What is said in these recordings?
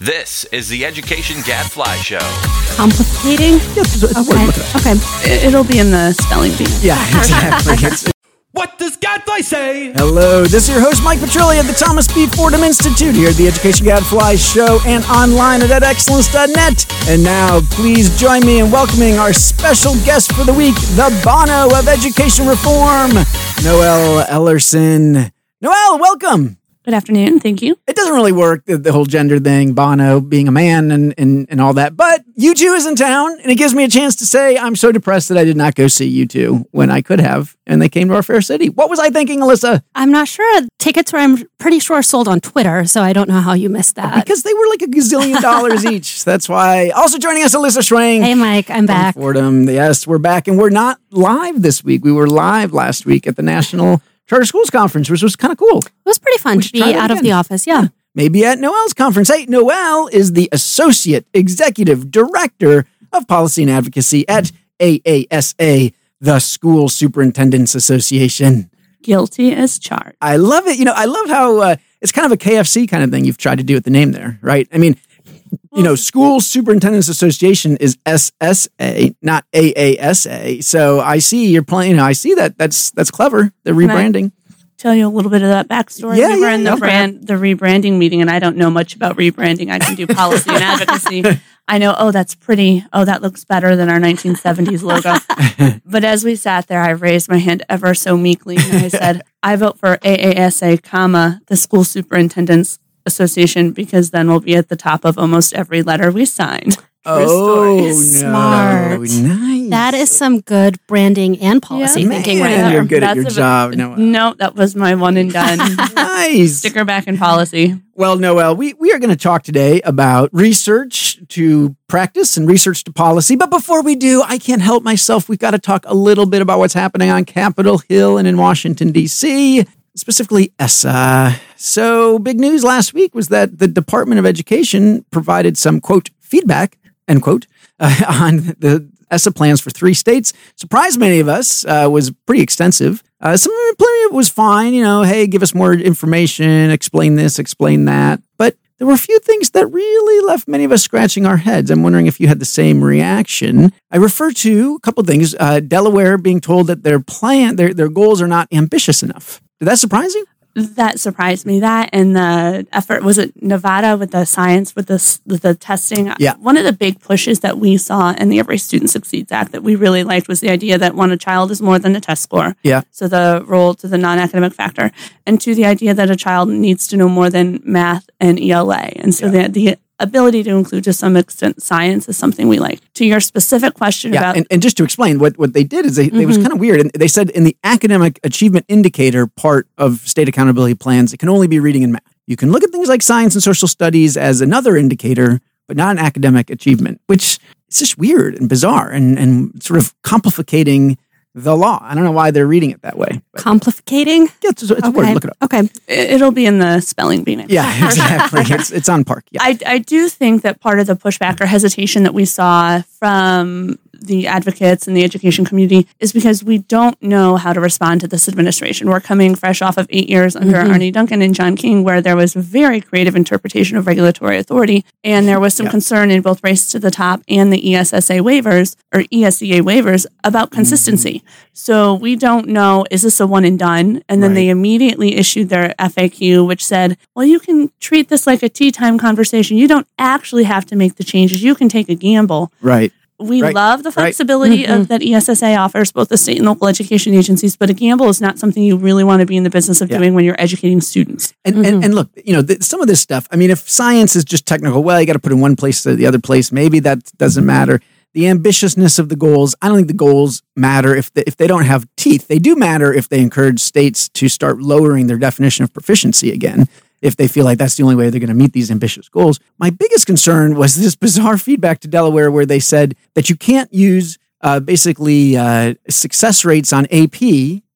This is the Education Gadfly Show. Complicating? Yes, it's a. Okay. It up. okay. It- It'll be in the spelling bee. Yeah, exactly. It's- What does Gadfly say? hello, this is your host, Mike Petrilli of the Thomas B. Fordham Institute here at the Education Gadfly Show and online at edexcellence.net. And now, please join me in welcoming our special guest for the week, the Bono of Education Reform, Noelle Ellerson. Noelle, welcome. Good afternoon. Thank you. It doesn't really work, the, the whole gender thing, Bono being a man and, and, and all that. But U2 is in town, and it gives me a chance to say I'm so depressed that I did not go see U2 when I could have, and they came to our fair city. What was I thinking, Alyssa? I'm not sure. Tickets were, I'm pretty sure, sold on Twitter, so I don't know how you missed that. Because they were like a gazillion dollars each. That's why. Also joining us, Alyssa Schwenk. hey, Mike, I'm back. Fordham. Yes, we're back, and we're not live this week. We were live last week at the National Charter Schools Conference, which was kind of cool. It was pretty fun We to be that out of the office. Yeah. maybe at Noelle's conference. Hey, Noelle is the Associate Executive Director of Policy and Advocacy at AASA, the School Superintendents Association. Guilty as charged. I love it. You know, I love how uh, it's kind of a KFC kind of thing you've tried to do with the name there, right? I mean, you know, School Superintendents Association is SSA, not AASA. So I see you're playing. You know, I see that. That's that's clever. The rebranding. tell you a little bit of that backstory. Yeah, we were yeah, in the okay. brand the rebranding meeting and I don't know much about rebranding. I can do policy and advocacy. I know, oh, that's pretty. Oh, that looks better than our 1970s logo. but as we sat there, I raised my hand ever so meekly and I said, I vote for AASA, comma, the School Superintendents Association, because then we'll be at the top of almost every letter we sign. Oh, no. Smart. Nice. That is some good branding and policy Yeah. thinking right there. you're good at your a- job, Noelle. No, that was my one and done. nice. Sticker back in policy. Well, Noelle, we, we are going to talk today about research to practice and research to policy. But before we do, I can't help myself. We've got to talk a little bit about what's happening on Capitol Hill and in Washington, D.C., specifically ESSA. So, big news last week was that the Department of Education provided some, quote, feedback, end quote, uh, on the ESSA plans for three states. Surprised many of us, uh, was pretty extensive. Uh, some of it was fine, you know, hey, give us more information, explain this, explain that. But there were a few things that really left many of us scratching our heads. I'm wondering if you had the same reaction. I refer to a couple of things. Uh, Delaware being told that their plan, their, their goals are not ambitious enough. Did that surprise you? that surprised me. That and the effort was it Nevada with the science with the with the testing. Yeah. one of the big pushes that we saw in the Every Student Succeeds Act that we really liked was the idea that one a child is more than a test score. Yeah. So the role to the non-academic factor, and to the idea that a child needs to know more than math and ELA, and so the the ability to include to some extent science is something we like. To your specific question Yeah, about and, and just to explain what, what they did is they, it was mm-hmm. kind of weird. And they said in the academic achievement indicator part of state accountability plans, it can only be reading and math. You can look at things like science and social studies as another indicator, but not an academic achievement, which is just weird and bizarre and, and sort of complicating the law. I don't know why they're reading it that way. But Complicating? yeah, it's, it's a word. Okay. Look it up. Okay. it- it'll be in the spelling bee. maybe. Yeah, exactly. it's, it's on park. Yeah. I, I do think that part of the pushback or hesitation that we saw from the advocates and the education community is because we don't know how to respond to this administration. We're coming fresh off of eight years under mm-hmm. Arne Duncan and John King, where there was very creative interpretation of regulatory authority. And there was some Yeah. concern in both Race to the Top and the ESSA waivers or ESEA waivers about mm-hmm. consistency. So we don't know, is this a one and done? And then Right. they immediately issued their FAQ, which said, well, you can treat this like a tea time conversation. You don't actually have to make the changes. You can take a gamble. right. We Right. love the Right. flexibility of mm-hmm. that E ESSA offers, both the state and local education agencies, but a gamble is not something you really want to be in the business of Yeah. doing when you're educating students. And, and mm-hmm. and look, you know, th- some of this stuff. I mean, if science is just technical, well, you got to put in one place to the other place. Maybe that doesn't mm-hmm. matter. The ambitiousness of the goals. I don't think the goals matter if they, if they don't have teeth. They do matter if they encourage states to start lowering their definition of proficiency again. If they feel like that's the only way they're going to meet these ambitious goals. My biggest concern was this bizarre feedback to Delaware where they said that you can't use uh, basically uh, success rates on AP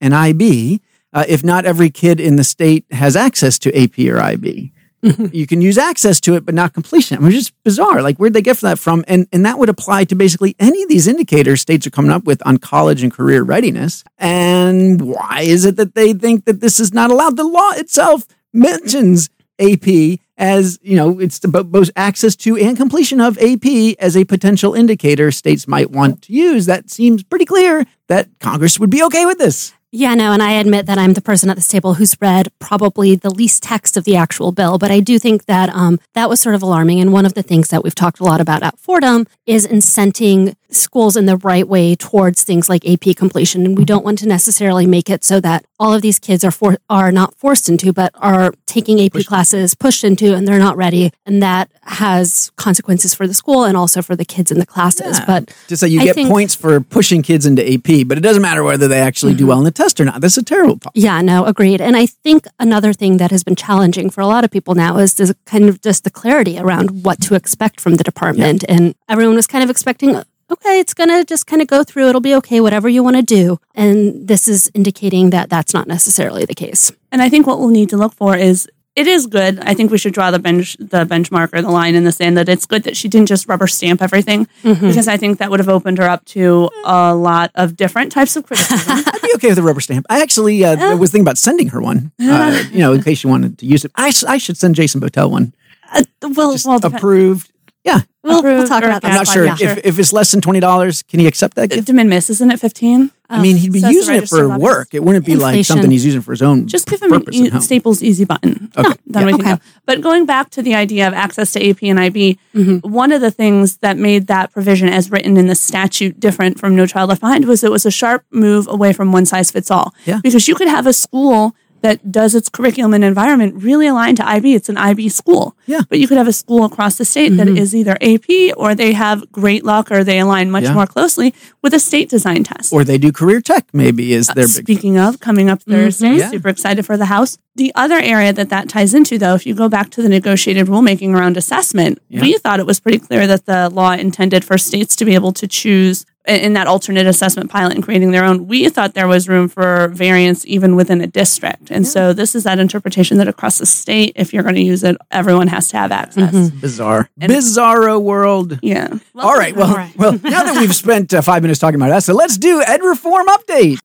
and IB uh, if not every kid in the state has access to AP or IB. you can use access to it, but not completion. I mean, it's just bizarre. Like, where'd they get that from? And and that would apply to basically any of these indicators states are coming up with on college and career readiness. And why is it that they think that this is not allowed? The law itself mentions AP as you know, it's bo- both access to and completion of AP as a potential indicator states might want to use. That seems pretty clear that Congress would be okay with this. Yeah, no, and I admit that I'm the person at this table who's read probably the least text of the actual bill, but I do think that um, that was sort of alarming. And one of the things that we've talked a lot about at Fordham is incenting schools in the right way towards things like AP completion. And we don't want to necessarily make it so that all of these kids are for, are not forced into, but are taking AP classes, pushed into, and they're not ready. And that has consequences for the school and also for the kids in the classes. But Just so you I get think- points for pushing kids into AP, but it doesn't matter whether they actually do mm-hmm. well in the test or not. That's a terrible policy. Yeah, no, agreed. And I think another thing that has been challenging for a lot of people now is this kind of just the clarity around what to expect from the department. And everyone was kind of expecting, okay, it's going to just kind of go through. It'll be okay, whatever you want to do. And this is indicating that that's not necessarily the case. And I think what we'll need to look for is it is good. I think we should draw the bench the benchmark or the line in the sand that it's good that she didn't just rubber stamp everything because I think that would have opened her up to a lot of different types of criticism. I'd be okay with a rubber stamp. I actually uh, was thinking about sending her one, uh, you know, in case she wanted to use it. I should send Jason Botel one. Uh, well, Just well, depend- approved. Yeah. we'll, we'll talk about that. I'm not sure yeah. if, if it's less than $20, can he accept that gift? de minimis, isn't it 15? I mean, he'd be Says the using it for of obvious. work. It wouldn't be like Inflation. something he's using for his own Just give him purpose an at home. e- Staples Easy Button. Okay. Then Yeah. we can Okay. go. But going back to the idea of access to AP and IB, Mm-hmm. one of the things that made that provision as written in the statute different from No Child Left Behind was it was a sharp move away from one size fits all. Yeah. Because you could have a school that does its curriculum and environment really aligned to IB. It's an IB school. Yeah. Mm-hmm. But you could have a school across the state that is either AP or they have great luck or they align much Yeah. more closely with a state design test. Or they do career tech, maybe, is their big. Speaking of coming up Thursday, Mm-hmm. Yeah. super excited for the House. The other area that that ties into, though, if you go back to the negotiated rulemaking around assessment, we thought it was pretty clear that the law intended for states to be able to choose in in that alternate assessment pilot and creating their own. We thought there was room for variance even within a district. And so this is that interpretation that across the state, if you're going to use it, everyone has to have access. Mm-hmm. Bizarre. Bizarro world. Yeah. All right. Well, well. Now that we've spent uh, five minutes talking about that, so let's do Ed Reform update.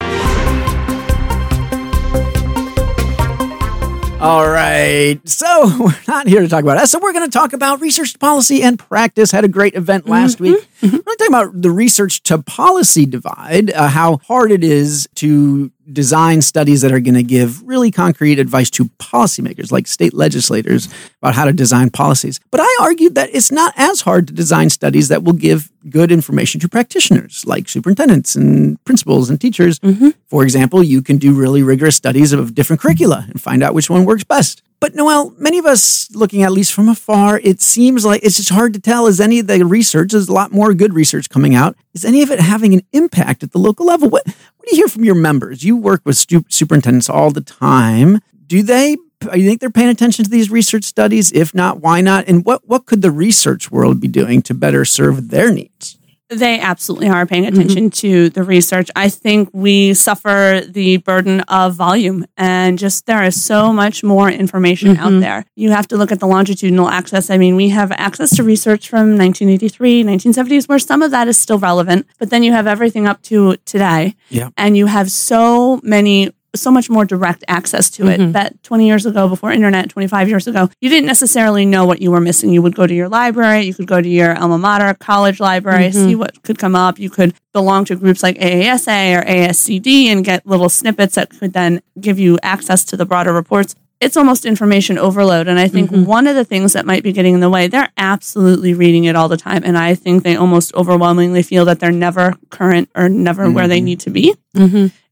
All right. So we're not here to talk about that. So we're going to talk about research policy and practice. Had a great event last week. We're going to talk about the research to policy divide, uh, how hard it is to design studies that are going to give really concrete advice to policymakers, like state legislators, about how to design policies. But I argued that it's not as hard to design studies that will give good information to practitioners, like superintendents and principals and teachers. For example, you can do really rigorous studies of different curricula and find out which one works best. But Noelle, many of us looking at least from afar, it seems like it's just hard to tell. Is any of the research, there's a lot more good research coming out, is any of it having an impact at the local level? What, what do you hear from your members? You work with stu- superintendents all the time. Do they, you think they're paying attention to these research studies? If not, why not? And what, what could the research world be doing to better serve their needs? They absolutely are paying mm-hmm. attention to the research. I think we suffer the burden of volume and just there is so much more information out mm-hmm. there. You have to look at the longitudinal access. I mean, we have access to research from 1983, 1970s, where some of that is still relevant, but then you have everything up to today. Yeah. And you have so many so much more direct access to it mm-hmm. that 20 years ago before internet 25 years ago you didn't necessarily know what you were missing. You would go to your library you could go to your alma mater college library mm-hmm. see what could come up. You could belong to groups like aasa or ascd and get little snippets that could then give you access to the broader reports. It's almost information overload and i think mm-hmm. one of the things that might be getting in the way they're absolutely reading it all the time and i think they almost overwhelmingly feel that they're never current or never where they need to be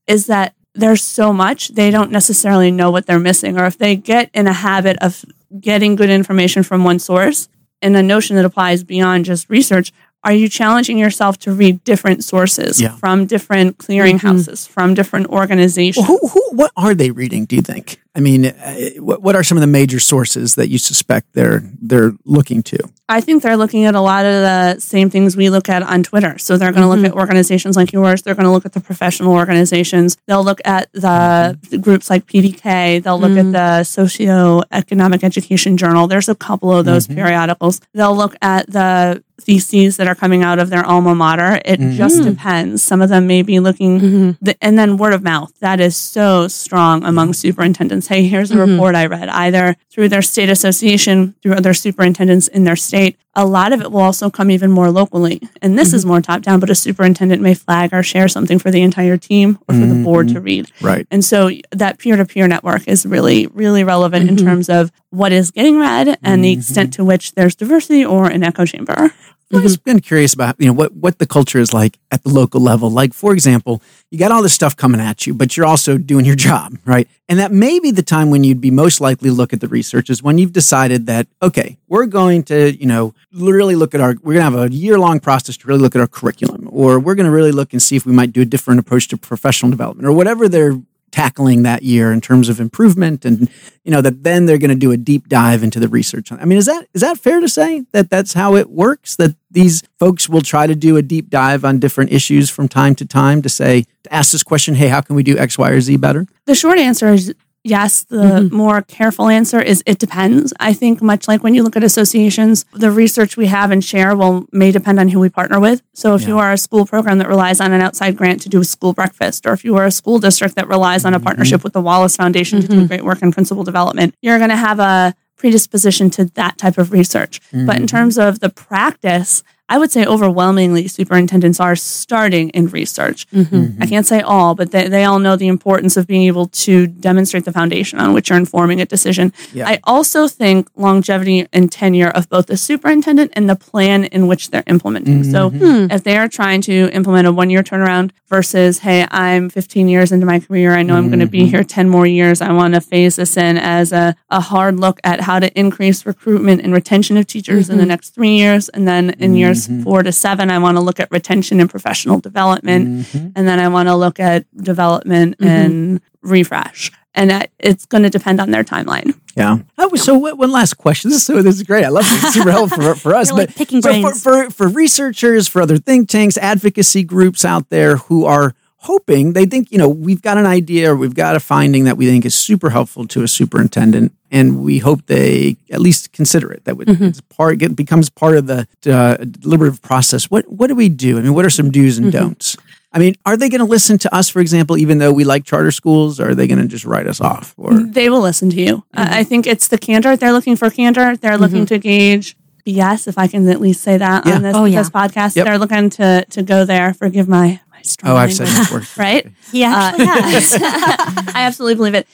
is that there's so much they don't necessarily know what they're missing. Or if they get in a habit of getting good information from one source and a notion that applies beyond just research are you challenging yourself to read different sources Yeah. from different clearinghouses mm-hmm. from different organizations Who, who, what are they reading? Do you think? I mean, uh, what, what are some of the major sources that you suspect they're they're looking to? I think they're looking at a lot of the same things we look at on Twitter. So they're going to look mm-hmm. at organizations like yours. They're going to look at the professional organizations. They'll look at the, mm-hmm. the groups like PDK. They'll look at mm. the Socioeconomic Education Journal. There's a couple of those periodicals. They'll look at the theses that are coming out of their alma mater. It mm-hmm. just hmm. depends. Some of them may be looking, mm-hmm. the, and then word of mouth. That is so strong among superintendents. Hey, here's a mm-hmm. report I read, either through their state association, through other superintendents in their state. A lot of it will also come even more locally. And this is more top down, but a superintendent may flag or share something for the entire team or for the board to read. Right. And so that peer to peer network is really, really relevant in terms of what is getting read and the extent to which there's diversity or an echo chamber. I've always mm-hmm. been curious about you know what what the culture is like at the local level. Like for example, you got all this stuff coming at you, but you're also doing your job, right? And that may be the time when you'd be most likely to look at the research is when you've decided that okay, we're going to you know really look at our we're going to have a year long process to really look at our curriculum, or we're going to really look and see if we might do a different approach to professional development, or whatever they're tackling that year in terms of improvement and you know that then they're going to do a deep dive into the research i mean is that is that fair to say that that's how it works? That these folks will try to do a deep dive on different issues from time to time to say to ask this question hey how can we do x y or z better? The short answer is yes. The mm-hmm. more careful answer is it depends. I think much like when you look at associations, the research we have and share will may depend on who we partner with. So if you are a school program that relies on an outside grant to do a school breakfast, or if you are a school district that relies on a mm-hmm. partnership with the Wallace Foundation to do mm-hmm. great work in principal development, you're going to have a predisposition to that type of research. But in terms of the practice, I would say overwhelmingly superintendents are starting in research. Mm-hmm. Mm-hmm. I can't say all, but they, they all know the importance of being able to demonstrate the foundation on which you're informing a decision. Yeah. I also think longevity and tenure of both the superintendent and the plan in which they're implementing. Mm-hmm. So hmm. if they are trying to implement a one year turnaround versus, hey, I'm 15 years into my career, I know I'm going to be here 10 more years, I want to phase this in as a, a hard look at how to increase recruitment and retention of teachers in the next three years. And then in years Mm-hmm. four to seven, I want to look at retention and professional development. Mm-hmm. And then I want to look at development mm-hmm. and refresh. And that, it's going to depend on their timeline. Yeah. Oh, so what, one last question. This is so this is great. I love this. It's super helpful for, for us. You're like but picking so for, brains. for for researchers, for other think tanks, advocacy groups out there who are hoping they think you know we've got an idea or we've got a finding that we think is super helpful to a superintendent, and we hope they at least consider it. That would Mm-hmm. it's part get, becomes part of the uh, deliberative process. What what do we do? I mean, what are some do's and Mm-hmm. don'ts? I mean, are they going to listen to us, for example, even though we like charter schools? Or are they going to just write us off? Or They will listen to you. Mm-hmm. I I think it's the candor. They're looking for candor. They're looking to gauge BS, if I can at least say that Yeah. on this, Oh, yeah. this podcast. Yep. They're looking to to go there. Forgive my my strong oh, I've said language. this right. He actually has. I absolutely believe it.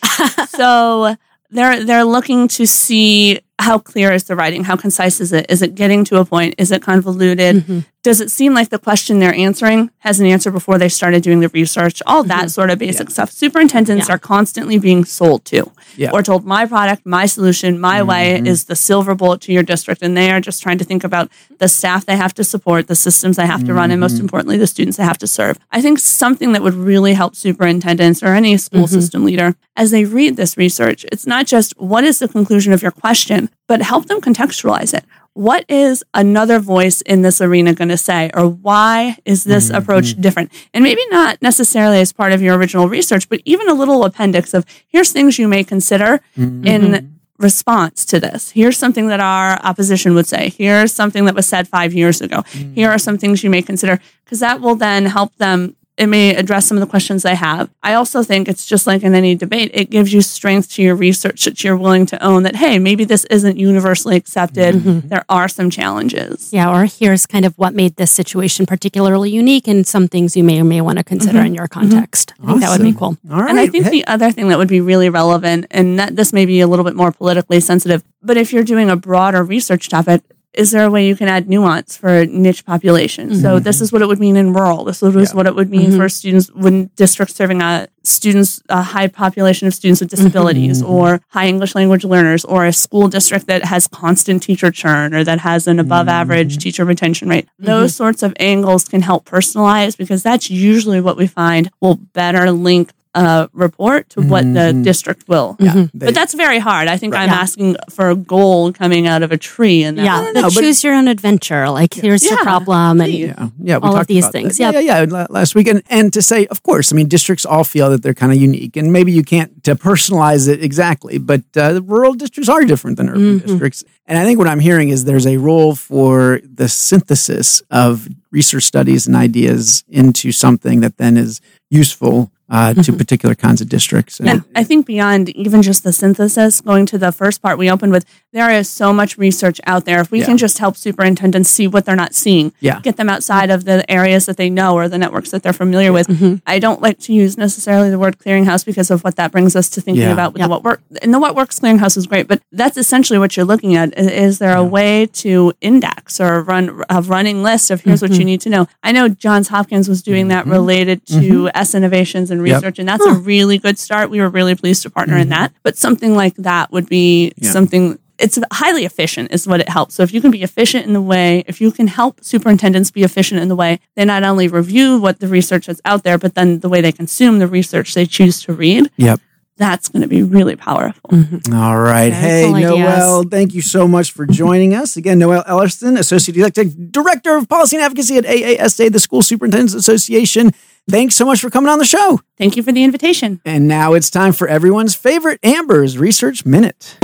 So they're they're looking to see how clear is the writing, how concise is it? Is it getting to a point? Is it convoluted? Mm-hmm. Does it seem like the question they're answering has an answer before they started doing the research? All that mm-hmm. sort of basic stuff. Superintendents Yeah. are constantly being sold to. Yeah. Or told my product, my solution, my way mm-hmm. is the silver bullet to your district. And they are just trying to think about the staff they have to support, the systems they have to run, and most mm-hmm. importantly, the students they have to serve. I think something that would really help superintendents or any school system leader as they read this research, it's not just what is the conclusion of your question, but help them contextualize it. What is another voice in this arena going to say? Or why is this mm-hmm. approach mm-hmm. different? And maybe not necessarily as part of your original research, but even a little appendix of here's things you may consider mm-hmm. in response to this. Here's something that our opposition would say. Here's something that was said five years ago. Mm. Here are some things you may consider, because that will then help them. It may address some of the questions I have. I also think it's just like in any debate, it gives you strength to your research that you're willing to own that, hey, maybe this isn't universally accepted. Mm-hmm. There are some challenges. yeah, or here's kind of what made this situation particularly unique and some things you may or may want to consider mm-hmm. in your context. I think that would be cool. All right. And I think Hey, the other thing that would be really relevant, and that this may be a little bit more politically sensitive, but if you're doing a broader research topic, is there a way you can add nuance for a niche populations? So mm-hmm. this is what it would mean in rural. This is Yeah. what it would mean mm-hmm. for students when districts serving a students a high population of students with mm-hmm. disabilities or high English language learners or a school district that has constant teacher churn or that has an above average teacher retention rate. Those sorts of angles can help personalize because that's usually what we find will better link a report to what the Mhm. district will. They- But that's very hard. I think I'm Yeah. asking for a goal coming out of a tree, and Yeah, no, the but- choose your own adventure. Like, here's your Yeah. problem, and yeah, yeah, we all of these things. that. Yeah, yeah, yeah. Last week, and, and to say, of course, I mean, districts all feel that they're kind of unique, and maybe you can't to personalize it exactly, but uh, rural districts are different than urban Mhm. districts. And I think what I'm hearing is there's a role for the synthesis of research studies and ideas into something that then is useful uh, to particular kinds of districts. And Yeah, I think beyond even just the synthesis, going to the first part we opened with, there is so much research out there. If we Yeah. can just help superintendents see what they're not seeing, Yeah. get them outside of the areas that they know or the networks that they're familiar with. Mhm. I don't like to use necessarily the word clearinghouse because of what that brings us to thinking Yeah. about with the what work. And the what works clearinghouse is great, but that's essentially what you're looking at. Is there a way to index or run a running list of here's what you need to know? I know Johns Hopkins was doing that related to S innovations and Yep. research, and that's a really good start. We were really pleased to partner in mm-hmm. that. But something like that would be Yeah. something. It's highly efficient, is what it helps. So if you can be efficient in the way, if you can help superintendents be efficient in the way they not only review what the research that's out there, but then the way they consume the research they choose to read, Yep. that's going to be really powerful. Mm-hmm. All right. Very hey, cool ideas. Noelle, thank you so much for joining us. Again, Noelle Ellerson, Associate Executive Director of Policy and Advocacy at AASA, the School Superintendents Association. Thanks so much for coming on the show. Thank you for the invitation. And now it's time for everyone's favorite Amber's Research Minute.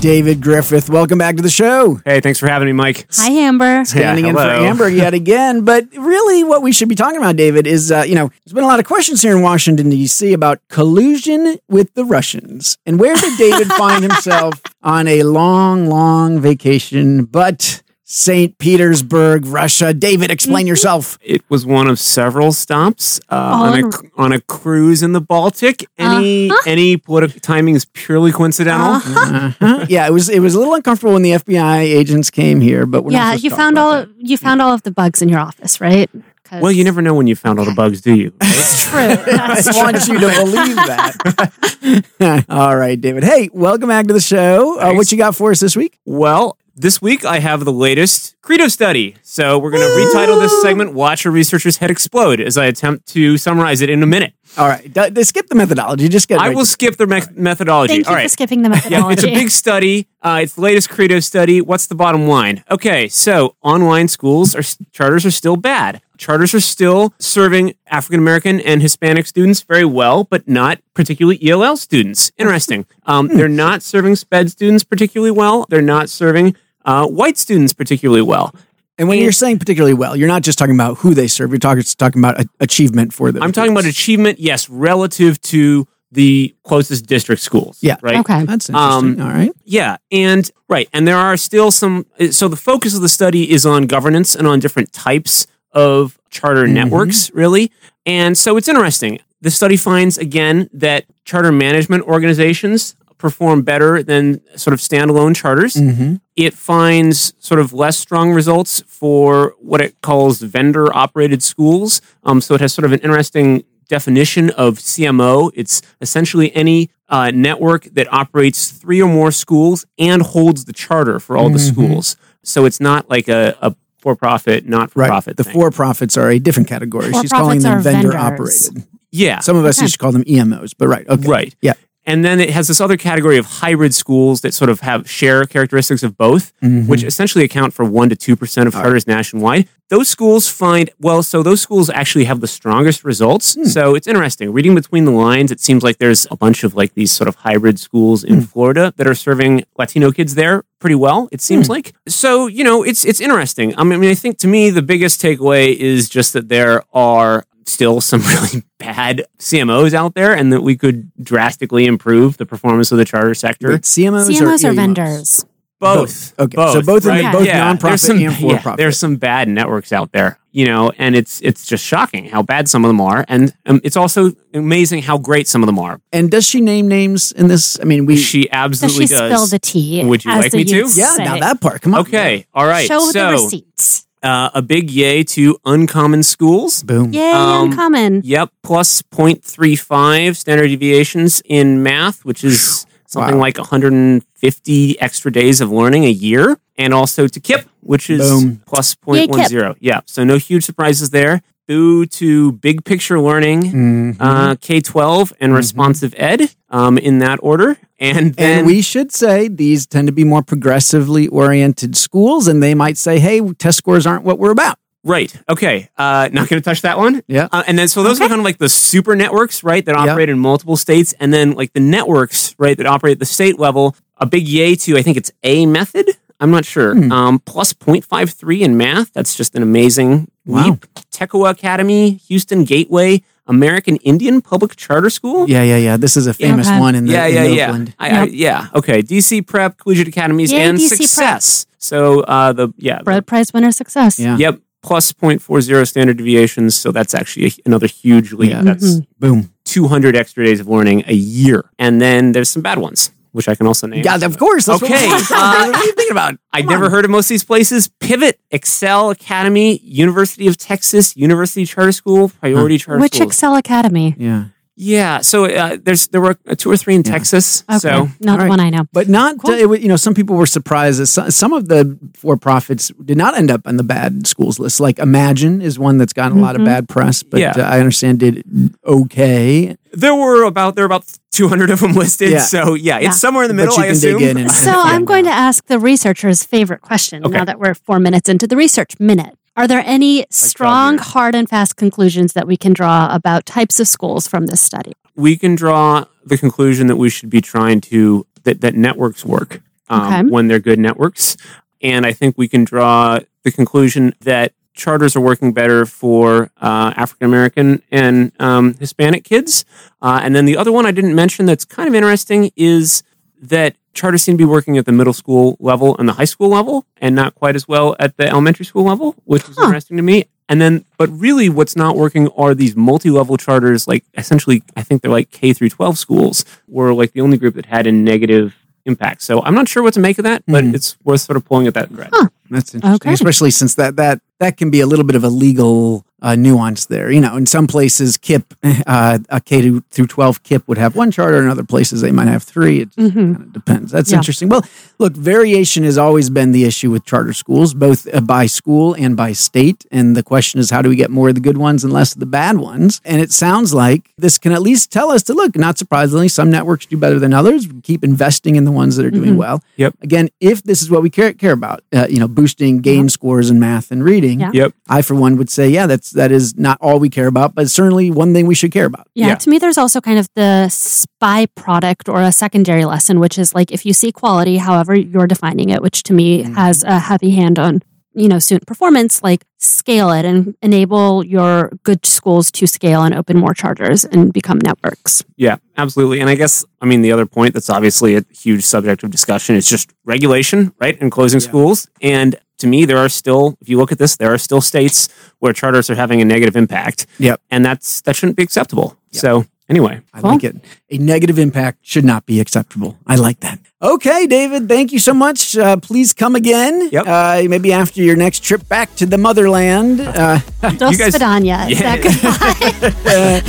David Griffith, welcome back to the show. Hey, thanks for having me, Mike. Hi, Amber. standing Yeah, in for. Amber yet again. But really, what we should be talking about, David, is uh, you know, there's been a lot of questions here in Washington D.C. about collusion with the Russians, and where did David find himself on a long, long vacation? But St. Petersburg, Russia. David, explain yourself. It was one of several stops uh, on, a, on a cruise in the Baltic. Any any political timing is purely coincidental. Uh-huh. yeah, it was it was a little uncomfortable when the FBI agents came here, but we're yeah, supposed you found all that. you found all of the bugs in your office, right? Well, you never know when you found all the bugs, do you? It's true. I That's want you to believe that. All right, David. Hey, welcome back to the show. Uh, what you got for us this week? Well, this week I have the latest Credo study. So we're going to retitle this segment "Watch a Researcher's Head Explode" as I attempt to summarize it in a minute. All right, d- d- skip the methodology. Just get. I right will to- skip the me- methodology. Thank you All for right. skipping the Yeah, methodology. it's a big study. Uh, it's the latest Credo study. What's the bottom line? Okay, so online schools are charters are still bad. Charters are still serving African American and Hispanic students very well, but not particularly ELL students. Interesting. Um, they're not serving SPED students particularly well. They're not serving uh, white students particularly well. And when you're saying particularly well, you're not just talking about who they serve. You're talking talking about a- achievement for them. I'm talking about achievement, yes, relative to the closest district schools. Yeah. Right. okay. That's Um. All right. Yeah, and right, and there are still some. So the focus of the study is on governance and on different types of charter networks, really. And so it's interesting. The study finds again that charter management organizations perform better than sort of standalone charters. Mm-hmm. It finds sort of less strong results for what it calls vendor operated schools. Um, so it has sort of an interesting definition of CMO. It's essentially any uh, network that operates three or more schools and holds the charter for all the Mhm. schools. So it's not like a, a for profit, not for Right. profit. the for profits are a different category. She's calling them vendor vendors. operated. yeah. Some of us Okay. used to call them EMOs, but right. Okay. Right. Yeah. And then it has this other category of hybrid schools that sort of have share characteristics of both, Mhm. which essentially account for 1 to 2% of All charters nationwide. Those schools find, well, so those schools actually have the strongest results. Hmm. So it's interesting. Reading between the lines, it seems like there's a bunch of like these sort of hybrid schools in Hmm. Florida that are serving Latino kids there pretty well, it seems Hmm. like. So, you know, it's it's interesting. I mean, I think to me the biggest takeaway is just that there are still some really bad CMOs out there and that we could drastically improve the performance of the charter sector. Wait, CMOs, CMOs or are vendors. Both. Okay, so both in- right? both Yeah, nonprofit some, and for-profit. there's some bad networks out there, you know, and it's it's just shocking how bad some of them are, and um, it's also amazing how great some of them are. And does she name names in this? I mean, we. She Does absolutely she does. spill the tea? Would you like me to? yeah, say? now that part. Come on. okay, all right. Show the so receipts. Uh, a big yay to Uncommon Schools. Boom. Yay, Um, uncommon. Yep, plus 0.35 standard deviations in math, which is something Wow. like 150 extra days of learning a year. and also to KIPP, which is Boom. plus Yay, 0.10. Yeah, so no huge surprises there. Boo to big picture learning, Mhm. uh, K 12, and responsive ed um, in that order. And then and we should say these tend to be more progressively oriented schools, and they might say, "Hey, test scores aren't what we're about." Right. Okay. Uh, not going to touch that one. Yeah. Uh, and then, so those are kind of like the super networks, right, that operate in multiple states. And then, like the networks, right, that operate at the state level. A big yay to, I think it's Amethod. I'm not sure. Hmm. Um, plus 0.53 in math. That's just an amazing Wow. leap. Tekoa Academy, Houston Gateway, American Indian Public Charter School. Yeah, yeah, yeah. This is a famous Okay. one in the yeah, in yeah, yeah. Oakland. I, I, yeah. Okay. DC Prep, Collegiate Academies, Yay, and DC Prep. Success. So uh, the yeah, the- Broad prize winner success. Yeah. Yep, plus 0.40 standard deviations. So that's actually a, another huge leap. Yeah. That's Boom. 200 extra days of learning a year. And then there's some bad ones, which I can also name. Yeah, of course. That's Okay, What, uh, what are you thinking about? I'd Come never heard of most of these places. Pivot, Excel Academy, University of Texas, University Charter School, Priority Charter Which Schools. Excel Academy? Yeah, yeah, so uh, there's there were uh, two or three in Yeah. Texas. Okay. So Not All the right. one I know. but not. Cool. Uh, it you know, some people were surprised that some, some of the for profits did not end up on the bad schools list. Like Imagine is one that's gotten a lot of Mhm. bad press, but Yeah. uh, I understand did okay. there were about there were about 200 of them listed. Yeah. So yeah, Yeah. it's somewhere in the But middle. you I can dig assume. in and- So Yeah. I'm going to ask the researcher's favorite question Okay. now that we're four minutes into the research minute. Are there any strong, hard, and fast conclusions that we can draw about types of schools from this study? we can draw the conclusion that we should be trying to that, that networks work um, Okay. when they're good networks and i think we can draw the conclusion that charters are working better for uh, african american and um, hispanic kids uh, and then the other one i didn't mention that's kind of interesting is that charters seem to be working at the middle school level and the high school level and not quite as well at the elementary school level which was Huh. interesting to me and then, but really, what's not working are these multi-level charters. Like essentially, I think they're like K through 12 schools were like the only group that had a negative impact. So I'm not sure what to make of that, but Mhm. it's worth sort of pulling at that thread. Huh. That's interesting, Okay. especially since that that that can be a little bit of a legal uh, nuance there. You know, in some places, KIPP, uh, a K through 12 KIPP would have one charter, in other places they might have three. It Mhm. kind of depends. That's Yeah. interesting. Well, look, variation has always been the issue with charter schools, both uh, by school and by state. And the question is, how do we get more of the good ones and less of the bad ones? And it sounds like this can at least tell us to look. Not surprisingly, some networks do better than others. We Keep investing in the ones that are doing Mhm. well. Yep. Again, if this is what we care, care about, uh, you know, boosting gain scores in math and reading, Yeah. Yep. I for one would say, yeah, that's that is not all we care about, but certainly one thing we should care about. Yeah, Yeah. to me, there's also kind of the spy product or a secondary lesson, which is like if you see quality, however you're defining it, which to me Mhm. has a heavy hand on, you know, student performance, like scale it and enable your good schools to scale and open more charters and become networks. Yeah, absolutely. And I guess, I mean, the other point that's obviously a huge subject of discussion is just regulation, right? And closing Yeah. schools. And to me, there are still, if you look at this, there are still states where charters are having a negative impact. Yep. And that's, that shouldn't be acceptable. So anyway, I Cool. like it. A negative impact should not be acceptable. I like that. Okay, David, thank you so much. Uh, please come again. Yep. Uh, maybe after your next trip back to the motherland. Uh, Dos guys- Vidania. Is that goodbye?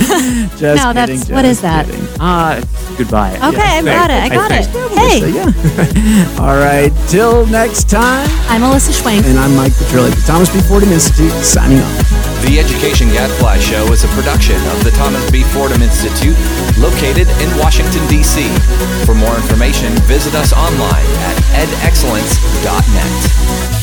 just No, that's- kidding, what just is that? kidding. uh, goodbye. Okay, I got it. I got it. So, Hey, yeah. All right. Till next time. I'm Alyssa Schwenk. And I'm Mike Petrilli, the Thomas B. Fordham Institute, signing off. The Education Gadfly Show is a production of the Thomas B. Fordham Institute, located in Washington, D.C. For more information, visit us online at edexcellence.net.